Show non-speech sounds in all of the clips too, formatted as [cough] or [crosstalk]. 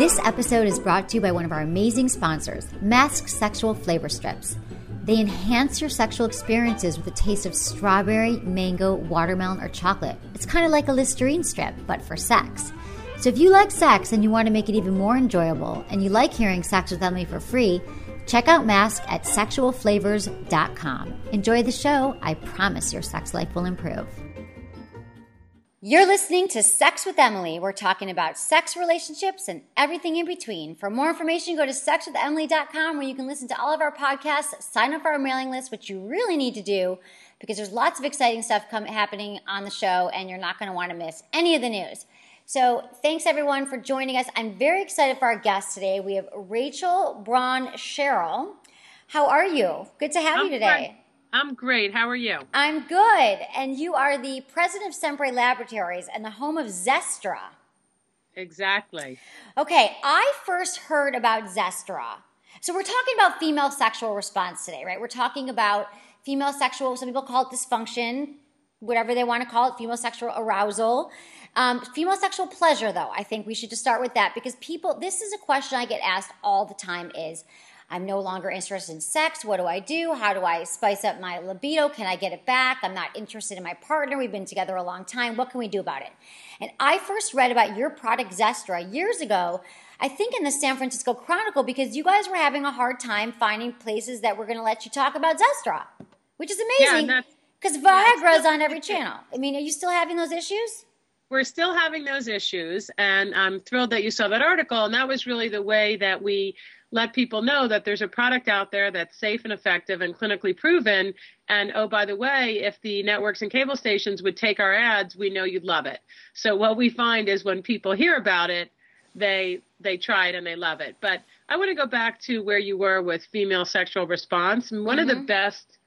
This episode is brought to you by one of our amazing sponsors, Mask Sexual Flavor Strips. They enhance your sexual experiences with a taste of strawberry, mango, watermelon, or chocolate. It's kind of like a Listerine strip, but for sex. So if you like sex and you want to make it even more enjoyable, and you like hearing Sex with Emily for free, check out Mask at sexualflavors.com. Enjoy the show. I promise your sex life will improve. You're listening to Sex with Emily. We're talking about sex relationships and everything in between. For more information, go to sexwithemily.com where you can listen to all of our podcasts, sign up for our mailing list, which you really need to do because there's lots of exciting stuff come, happening on the show and you're not going to want to miss any of the news. So, thanks everyone for joining us. I'm very excited for our guest today. We have Rachel Braun Scherl. How are you? Good to have I'm you today. Great. I'm great. How are you? I'm good. And you are the president of Semprae Laboratories and the home of Zestra. Exactly. Okay, I first heard about Zestra. So we're talking about female sexual response today, right? We're talking about female sexual, some people call it dysfunction, whatever they want to call it, female sexual arousal. Um, female sexual pleasure, though, I think we should just start with that because people, this is a question I get asked all the time is, I'm no longer interested in sex. What do I do? How do I spice up my libido? Can I get it back? I'm not interested in my partner. We've been together a long time. What can we do about it? And I first read about your product Zestra years ago, I think in the San Francisco Chronicle, because you guys were having a hard time finding places that were going to let you talk about Zestra, which is amazing. Because Yeah, Viagra is on every channel. I mean, are you still having those issues? We're still having those issues, and I'm thrilled that you saw that article. And that was really the way that we let people know that there's a product out there that's safe and effective and clinically proven. And oh, by the way, if the networks and cable stations would take our ads, we know you'd love it. So what we find is when people hear about it, they they try it and they love it. But I want to go back to where you were with female sexual response. And one of the mm-hmm. best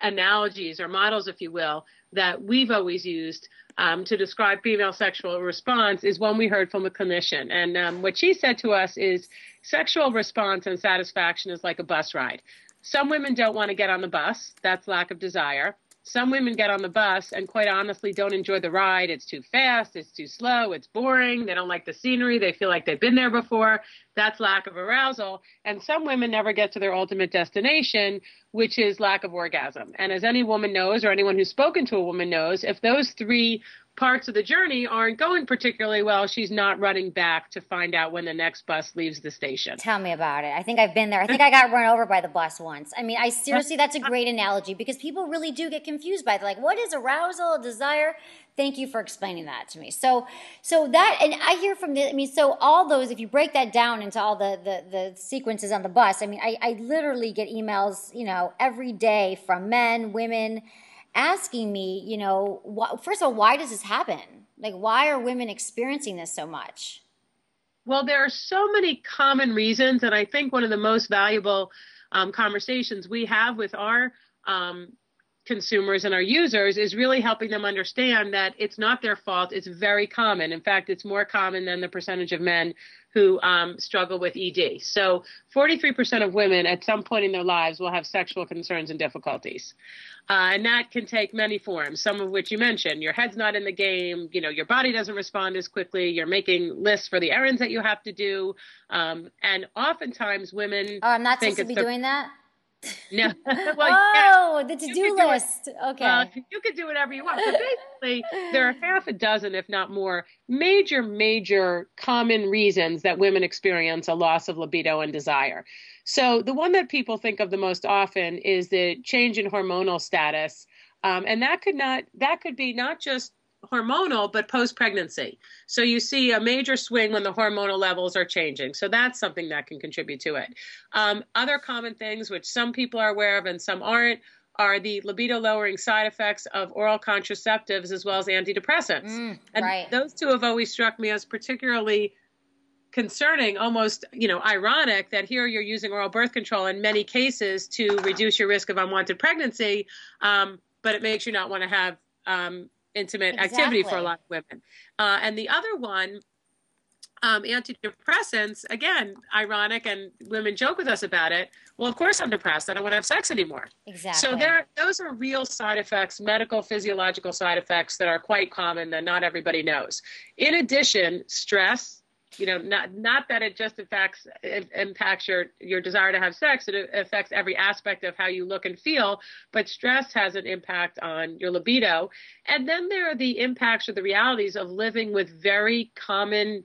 analogies or models, if you will, that we've always used um, to describe female sexual response is one we heard from a clinician. And um, what she said to us is sexual response and satisfaction is like a bus ride. Some women don't want to get on the bus, that's lack of desire. Some women get on the bus and quite honestly don't enjoy the ride. It's too fast, it's too slow, it's boring, they don't like the scenery, they feel like they've been there before. That's lack of arousal. And some women never get to their ultimate destination, which is lack of orgasm. And as any woman knows, or anyone who's spoken to a woman knows, if those three parts of the journey aren't going particularly well, she's not running back to find out when the next bus leaves the station. Tell me about it. I think I've been there. I think I got run over by the bus once. I mean, I seriously, that's a great analogy because people really do get confused by it. Like, what is arousal, desire? Thank you for explaining that to me. So, so that, and I hear from the, I mean, so all those, if you break that down into all the the, the sequences on the bus, I mean, I, I literally get emails, you know, every day from men, women, asking me, you know, wh- first of all, why does this happen? Like, why are women experiencing this so much? Well, there are so many common reasons, and I think one of the most valuable um, conversations we have with our um, consumers and our users is really helping them understand that it's not their fault. It's very common. In fact, it's more common than the percentage of men who um, struggle with ED. So 43% of women at some point in their lives will have sexual concerns and difficulties. Uh, and that can take many forms, some of which you mentioned. Your head's not in the game, you know, your body doesn't respond as quickly, you're making lists for the errands that you have to do. Um, and oftentimes women. Oh, I'm not supposed to be the- doing that? No. [laughs] well, oh, the to-do do list. Okay. Well, you could do whatever you want. But basically, there are half a dozen, if not more, major, major common reasons that women experience a loss of libido and desire. So the one that people think of the most often is the change in hormonal status, um, and that could not that could be not just hormonal, but post pregnancy. So you see a major swing when the hormonal levels are changing. So that's something that can contribute to it. Um, other common things, which some people are aware of and some aren't, are the libido lowering side effects of oral contraceptives as well as antidepressants. Mm, and right. those two have always struck me as particularly concerning, almost, you know, ironic that here you're using oral birth control in many cases to reduce your risk of unwanted pregnancy, um, but it makes you not want to have um, intimate activity for a lot of women. Uh, and the other one, um, antidepressants, again, ironic, and women joke with us about it. Well, of course I'm depressed. I don't want to have sex anymore. Exactly. So there, those are real side effects, medical, physiological side effects that are quite common that not everybody knows. In addition, stress. You know, not not that it just affects it impacts your your desire to have sex. It affects every aspect of how you look and feel. But stress has an impact on your libido. And then there are the impacts or the realities of living with very common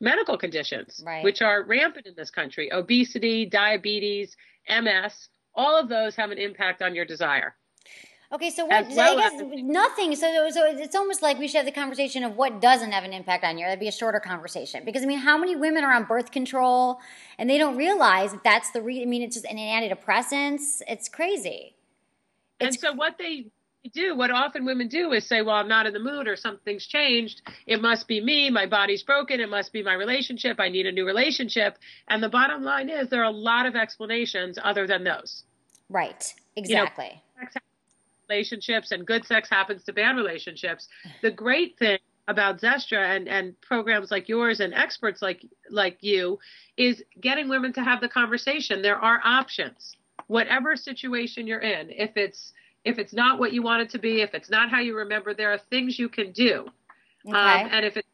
medical conditions, Right. which are rampant in this country obesity, diabetes, MS. All of those have an impact on your desire. Okay, so what? Well I guess nothing. So, so it's almost like we should have the conversation of what doesn't have an impact on you. That'd be a shorter conversation because I mean, how many women are on birth control and they don't realize that that's the re- I mean, it's just an antidepressants. It's crazy. and so what they do, what often women do is say, well, I'm not in the mood or something's changed. It must be me. My body's broken. It must be my relationship. I need a new relationship. And the bottom line is there are a lot of explanations other than those. Right. Exactly. happens to relationships and good sex happens to bad relationships. The great thing about Zestra and, and programs like yours and experts like like you is getting women to have the conversation. There are options. Whatever situation you're in, if it's if it's not what you want it to be, if it's not how you remember, there are things you can do. okay. Um, and if it's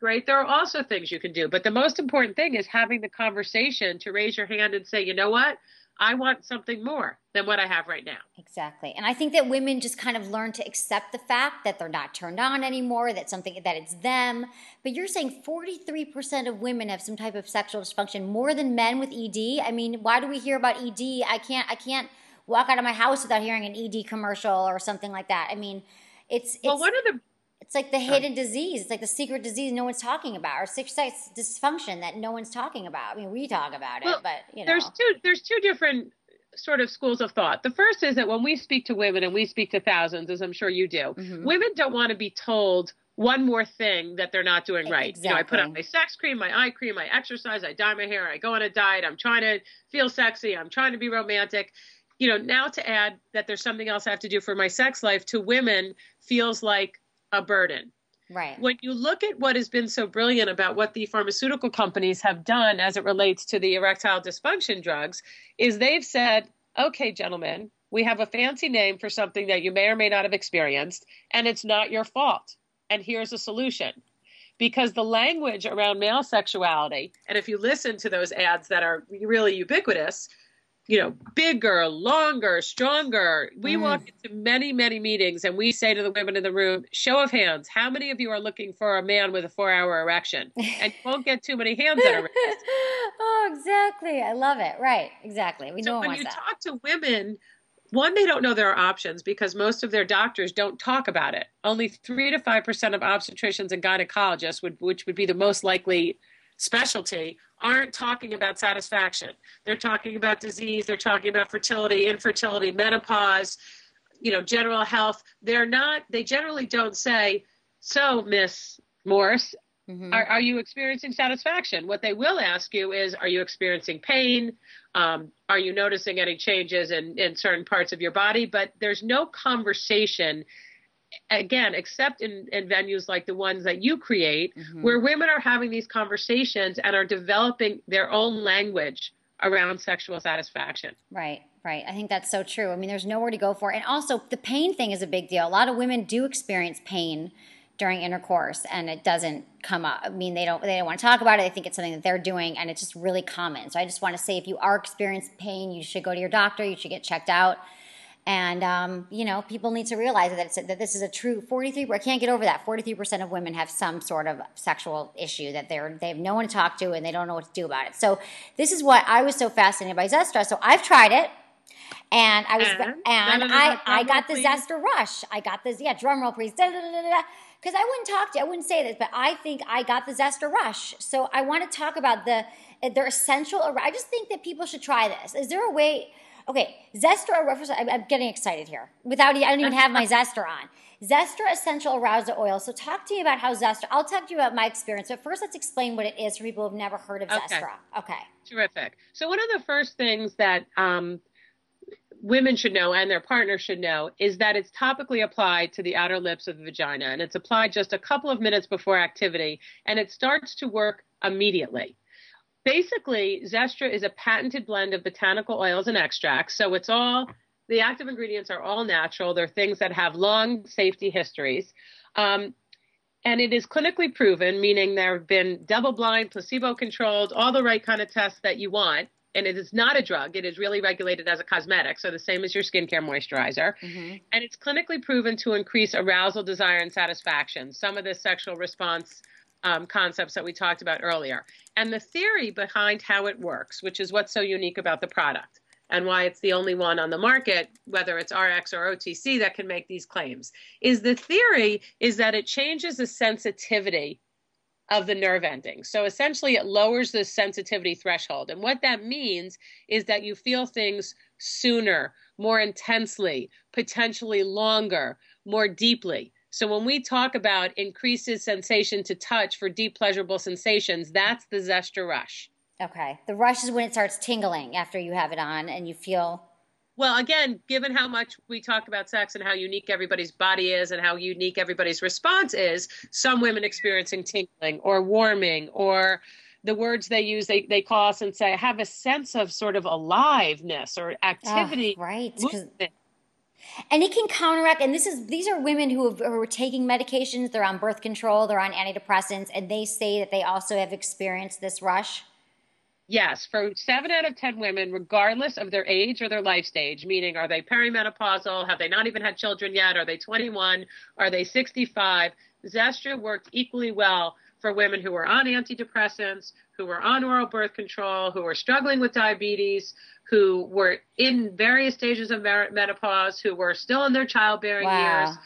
great, there are also things you can do. But the most important thing is having the conversation to raise your hand and say, you know what? I want something more than what I have right now. Exactly. And I think that women just kind of learn to accept the fact that they're not turned on anymore, that something that it's them. But you're saying 43% of women have some type of sexual dysfunction more than men with ED? I mean, why do we hear about ED? I can't I can't walk out of my house without hearing an ED commercial or something like that. I mean, it's it's well, one of the it's like the hidden disease. It's like the secret disease no one's talking about, or sex sex dysfunction that no one's talking about. I mean, we talk about Well, it, but you know, there's two there's two different sort of schools of thought. The first is that when we speak to women and we speak to thousands, as I'm sure you do, Mhm. women don't want to be told one more thing that they're not doing right. You know, I put on my sex cream, my eye cream, I exercise, I dye my hair, I go on a diet, I'm trying to feel sexy, I'm trying to be romantic. You know, now to add that there's something else I have to do for my sex life to women feels like a burden. Right? when you look at what has been so brilliant about what the pharmaceutical companies have done as it relates to the erectile dysfunction drugs is they've said okay gentlemen we have a fancy name for something that you may or may not have experienced and it's not your fault. And here's a solution. Because the language around male sexuality and if you listen to those ads that are really ubiquitous you know, bigger, longer, stronger. We Mm. walk into many, many meetings and we say to the women in the room, show of hands, how many of you are looking for a man with a four hour erection? And you won't get too many hands that are [laughs] oh, exactly. I love it. Right. Exactly. We So know when you that. talk to women, one, they don't know there are options because most of their doctors don't talk about it. Only three to five percent of obstetricians and gynecologists, would, which would be the most likely specialty, aren't talking about satisfaction. They're talking about disease. They're talking about fertility, infertility, menopause, you know, general health. They're not. They generally don't say, "So, Miss Morse, Mhm. are, are you experiencing satisfaction? What they will ask you is, are you experiencing pain? Um, are you noticing any changes in, in certain parts of your body? But there's no conversation, again, except in, in venues like the ones that you create, Mhm. where women are having these conversations and are developing their own language around sexual satisfaction. Right, right. I think that's so true. I mean, there's nowhere to go for it. And also, the pain thing is a big deal. A lot of women do experience pain during intercourse and it doesn't come up. I mean, they don't they don't want to talk about it. They think it's something that they're doing and it's just really common. So I just want to say if you are experiencing pain, you should go to your doctor, you should get checked out. And um, you know, people need to realize that it's, that this is a true 43. I can't get over that. 43 percent of women have some sort of sexual issue that they're they have no one to talk to and they don't know what to do about it. So this is what I was so fascinated by Zestra. So I've tried it, and I was And? and I I got the please. Zestra rush. I got this yeah drum roll please. Da, da, da, da, da. because I wouldn't talk to you, I wouldn't say this, but I think I got the Zestra Rush. So I want to talk about the their essential. I just think that people should try this. Is there a way? Okay, Zestra Rush. I'm, I'm getting excited here. Without I don't even have my [laughs] Zestra on. Zestra Essential Arousal Oil. So talk to me about how Zestra. I'll talk to you about my experience, but first let's explain what it is for people who've never heard of Okay. Zestra. Okay. Terrific. So one of the first things that um, women should know and their partner should know is that it's topically applied to the outer lips of the vagina, and it's applied just a couple of minutes before activity, and it starts to work immediately. Basically, Zestra is a patented blend of botanical oils and extracts, so it's all the active ingredients are all natural. They're things that have long safety histories. Um, and it is clinically proven, meaning there have been double blind, placebo controlled, all the right kind of tests that you want. And it is not a drug. It is really regulated as a cosmetic, so the same as your skincare moisturizer. And it's clinically proven to increase arousal, desire, and satisfaction. Some of the sexual response um, concepts that we talked about earlier. And the theory behind how it works, which is what's so unique about the product and why it's the only one on the market, whether it's RX or OTC, that can make these claims, is the theory is that it changes the sensitivity of the nerve ending. So essentially, it lowers the sensitivity threshold. And what that means is that you feel things sooner, more intensely, potentially longer, more deeply. So when we talk about increases sensation to touch for deep pleasurable sensations, that's the Zestra Rush. Okay. The rush is when it starts tingling after you have it on and you feel. Well, again, given how much we talk about sex and how unique everybody's body is and how unique everybody's response is, some women experiencing tingling or warming or the words they use, they, they call us and say, have a sense of sort of aliveness or ah, activity. Oh, right. movement. And it can counteract. And this is these are women who, have, who are taking medications. They're on birth control. They're on antidepressants, and they say that they also have experienced this rush. Yes, for seven out of 10 women, regardless of their age or their life stage, meaning are they perimenopausal, have they not even had children yet, are they 21, are they 65, Zestra worked equally well for women who were on antidepressants, who were on oral birth control, who were struggling with diabetes, who were in various stages of menopause, who were still in their childbearing Wow. years.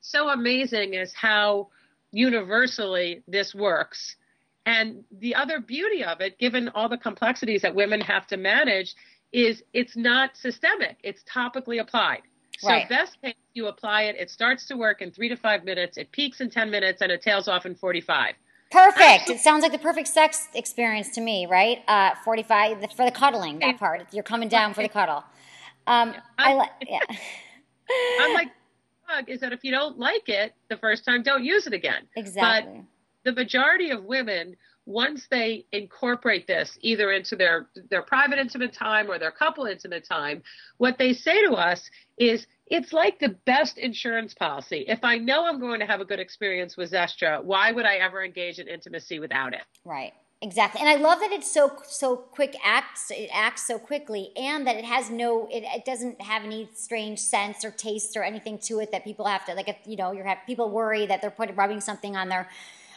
So amazing is how universally this works. And the other beauty of it, given all the complexities that women have to manage, is it's not systemic. It's topically applied. So Right. best case, you apply it. It starts to work in three to five minutes. It peaks in 10 minutes and it tails off in 45. Perfect. It sounds like the perfect sex experience to me, right? Uh, Forty-five the, for the cuddling. That part. You're coming down for the cuddle. Um, I like. Yeah. [laughs] Unlike drug is that if you don't like it the first time, don't use it again. Exactly. But the majority of women once they incorporate this either into their their private intimate time or their couple intimate time what they say to us is it's like the best insurance policy if i know i'm going to have a good experience with zestra why would i ever engage in intimacy without it Right. Exactly. And I love that it's so so quick acts it acts so quickly and that it has no it, it doesn't have any strange scents or taste or anything to it that people have to like if you know you're have people worry that they're putting rubbing something on their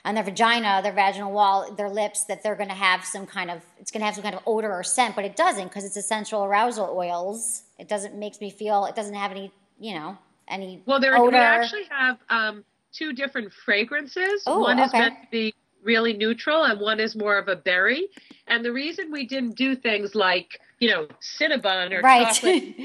on their vagina, their vaginal wall, their lips that they're going to have some kind of it's going to have some kind of odor or scent, but it doesn't because it's essential arousal oils. It doesn't makes me feel it doesn't have any, you know, any well there odor. we actually have um, two different fragrances Oh, one is okay. meant to be really neutral and one is more of a berry and the reason we didn't do things like you know cinnabon or right. chocolate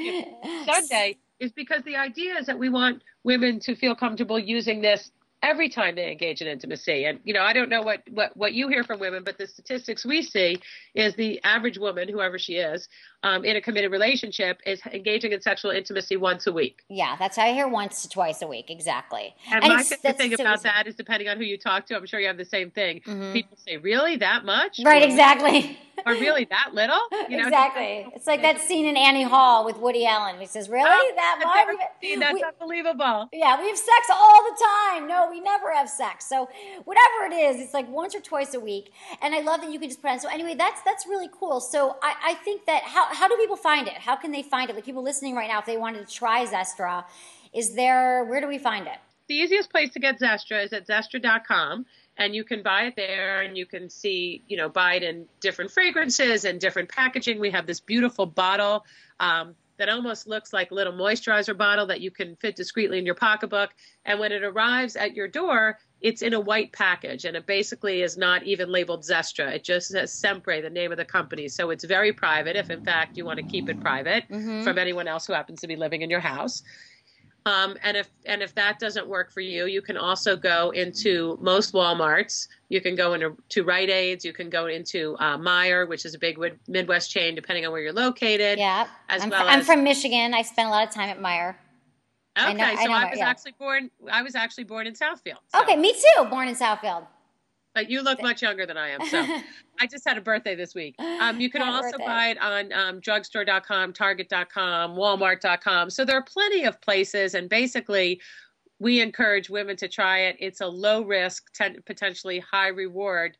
[laughs] sundae is because the idea is that we want women to feel comfortable using this every time they engage in intimacy. And you know, I don't know what what what you hear from women, but the statistics we see is the average woman, whoever she is, um, in a committed relationship, is engaging in sexual intimacy once a week. yeah, that's how I hear once to twice a week exactly. And, And my favorite thing so about easy. Mm-hmm. that is depending on who you talk to, I'm sure you have the same thing. People say, "Really, that much?" Right, Or- exactly. [laughs] Or really that little? [laughs] You know, exactly. It's like that scene in Annie Hall with Woody Allen. He says, "Really, Oh, that I've much?" seen- That's we- unbelievable. yeah, we have sex all the time. No, we never have sex. So whatever it is, it's like once or twice a week. And I love that you can just put on. So anyway, that's that's really cool. So I, I think that how how do people find it? How can they find it? Like people listening right now, if they wanted to try Zestra, is there where do we find it? the easiest place to get Zestra is at zestra.com and you can buy it there and you can see, you know, buy it in different fragrances and different packaging. We have this beautiful bottle um, that almost looks like a little moisturizer bottle that you can fit discreetly in your pocketbook. And when it arrives at your door, it's in a white package and it basically is not even labeled Zestra. It just says Semprae, the name of the company. So it's very private if, in fact, you want to keep it private Mhm. from anyone else who happens to be living in your house. Um, and if and if that doesn't work for you, you can also go into most WalMarts. You can go into to Rite Aids. You can go into uh, Meijer, which is a big Midwest chain, depending on where you're located. Yeah. As I'm, well I'm from Michigan. I spent a lot of time at Meijer. okay, I know- I so know I was yeah. actually born. I was actually born in Southfield. so- Okay, me too. Born in Southfield. But you look much younger than I am. So [laughs] I just had a birthday this week. Um, you can Happy also birthday. buy it on um, drugstore.com, target.com, walmart.com. So there are plenty of places. And basically, we encourage women to try it. It's a low risk, ten- potentially high reward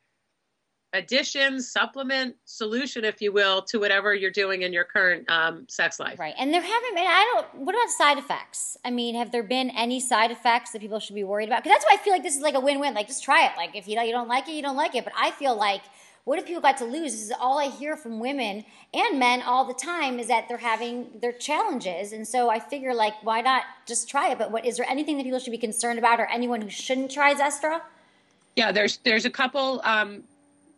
addition, supplement, solution, if you will, to whatever you're doing in your current um, sex life. Right. And there haven't been, I don't, what about side effects? I mean, have there been any side effects that people should be worried about? Because that's why I feel like this is like a win win. Like, just try it. Like, if you, don't, you don't like it, you don't like it. But I feel like, what if people got to lose? This is all I hear from women and men all the time is that they're having their challenges. And so I figure, like, why not just try it? But what is there anything that people should be concerned about or anyone who shouldn't try Zestra? Yeah, there's there's a couple um,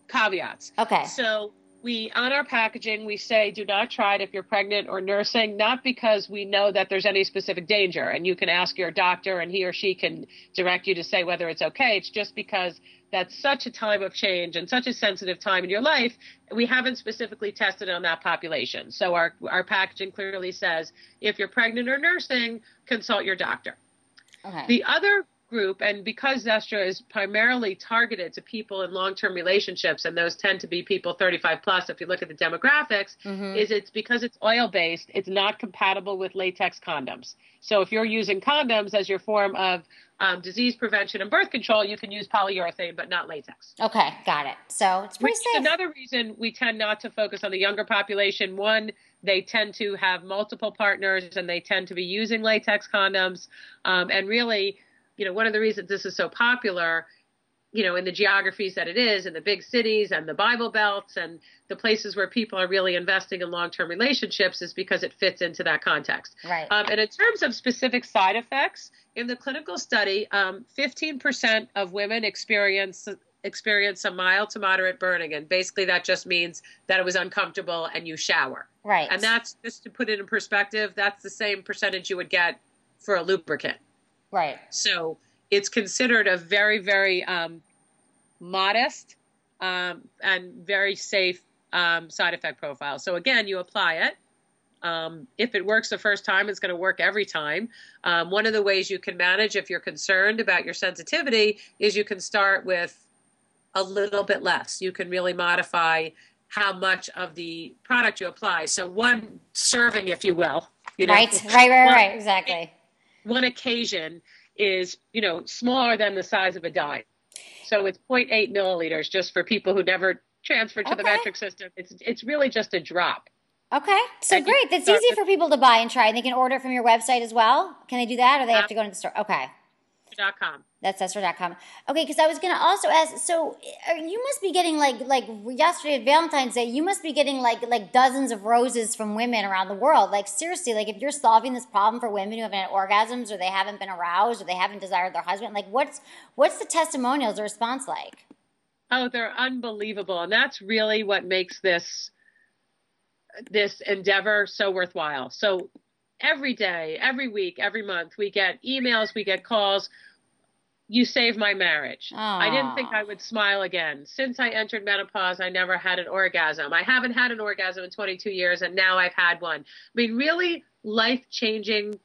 caveats. Okay. So we on our packaging we say do not try it if you're pregnant or nursing, not because we know that there's any specific danger, and you can ask your doctor and he or she can direct you to say whether it's okay. It's just because that's such a time of change and such a sensitive time in your life. We haven't specifically tested on that population. So our our packaging clearly says if you're pregnant or nursing, consult your doctor. Okay. The other group, and because Zestra is primarily targeted to people in long-term relationships, and those tend to be people 35 plus, if you look at the demographics, Mhm. is it's because it's oil-based, it's not compatible with latex condoms. So if you're using condoms as your form of um, disease prevention and birth control, you can use polyurethane, but not latex. Okay. Got it. So it's pretty Which is another reason we tend not to focus on the younger population. One, they tend to have multiple partners and they tend to be using latex condoms. Um, and really, you know, one of the reasons this is so popular, you know, in the geographies that it is, in the big cities and the Bible belts and the places where people are really investing in long term relationships is because it fits into that context. Right. Um, and in terms of specific side effects, in the clinical study, um, 15% of women experience experience some mild to moderate burning, and basically that just means that it was uncomfortable and you shower. right. And that's just to put it in perspective, that's the same percentage you would get for a lubricant. Right. So it's considered a very, very um, modest um, and very safe um, side effect profile. So again, you apply it. Um, if it works the first time, it's going to work every time. Um, one of the ways you can manage if you're concerned about your sensitivity is you can start with a little bit less. You can really modify how much of the product you apply. So one serving, if you will, you know, Right. Right. Right. Right. Exactly. One occasion is, you know, smaller than the size of a dime. So it's 0.8 milliliters just for people who never transferred to the metric system. It's it's really just a drop. Okay, so And great. That's easy with- for people to buy and try. And they can order from your website as well. Can they do that, or they have to go to the store? Okay, Dot com. that's Zestra.com. Okay, because I was gonna also ask. So uh, you must be getting like like yesterday at Valentine's Day. You must be getting like like dozens of roses from women around the world. Like seriously, like if you're solving this problem for women who haven't had orgasms, or they haven't been aroused, or they haven't desired their husband, like what's what's the testimonials, the response like? Oh, they're unbelievable, and that's really what makes this this endeavor so worthwhile. So every day, every week, every month, we get emails, we get calls. You saved my marriage. I didn't think I would smile again. Since I entered menopause, I never had an orgasm. I haven't had an orgasm in 22 years, and now I've had one. I mean, really life changing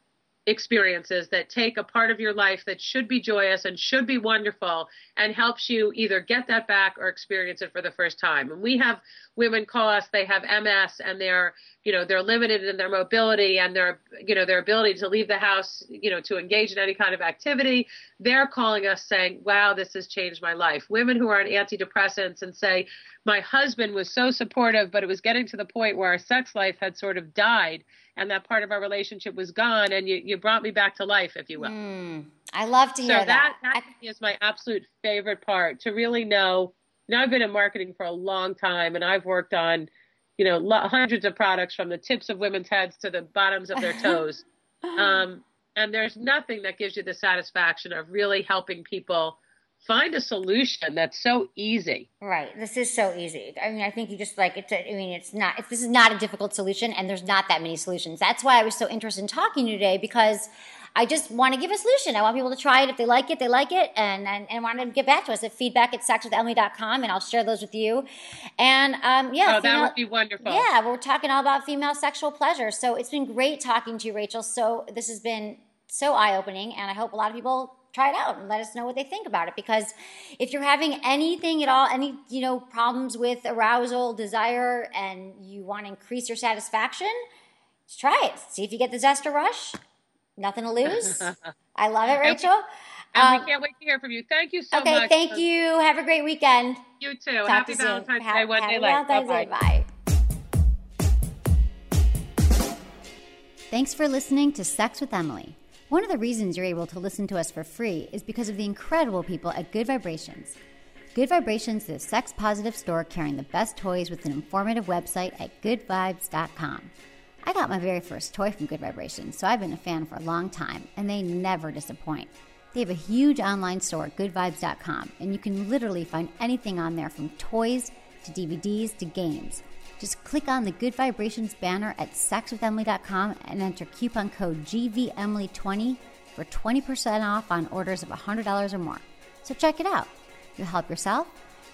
experiences that take a part of your life that should be joyous and should be wonderful and helps you either get that back or experience it for the first time. And we have women call us, they have MS and they're, you know, they're limited in their mobility and their, you know, their ability to leave the house, you know, to engage in any kind of activity. They're calling us saying, wow, this has changed my life. Women who are on antidepressants and say, my husband was so supportive, but it was getting to the point where our sex life had sort of died and that part of our relationship was gone and you, you brought me back to life, if you will. Mm, I love to So hear that that. that I- is my absolute favorite part to really know. You know, I've been in marketing for a long time, and I've worked on, you know, lo- hundreds of products from the tips of women's heads to the bottoms of their [laughs] toes. [laughs] um, and there's nothing that gives you the satisfaction of really helping people find a solution that's so easy. Right. This is so easy. I mean, I think you just like it's. A, I mean, it's not. If this is not a difficult solution, and there's not that many solutions. That's why I was so interested in talking to you today because I just want to give a solution. I want people to try it. If they like it, they like it, and and, and want to get back to us at feedback at sexwithemily.com, and I'll share those with you. And um, yeah, oh, that would be wonderful. Yeah, we're talking all about female sexual pleasure. So it's been great talking to you, Rachel. So this has been so eye opening, and I hope a lot of people try it out and let us know what they think about it. Because if you're having anything at all any you know problems with arousal desire and you want to increase your satisfaction just try it. See if you get the Zestra rush nothing to lose. I love it [laughs] rachel. and um, we can't wait to hear from you. Thank you so okay, much. okay thank you. Have a great weekend. You too. Talk happy to valentine's day one day late bye bye. Thanks for listening to Sex with Emily. One of the reasons you're able to listen to us for free is because of the incredible people at Good Vibrations. Good Vibrations is a sex positive store carrying the best toys with an informative website at goodvibes.com. I got my very first toy from Good Vibrations, so I've been a fan for a long time, and they never disappoint. They have a huge online store at goodvibes.com, and you can literally find anything on there from toys to DVDs to games. Just click on the Good Vibrations banner at sexwithemily.com and enter coupon code GVEmily20 for 20% off on orders of $100 or more. So check it out. You'll help yourself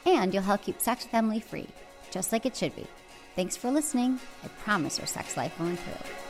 and you'll help keep Sex with Emily free, just like it should be. Thanks for listening. I promise your sex life will improve.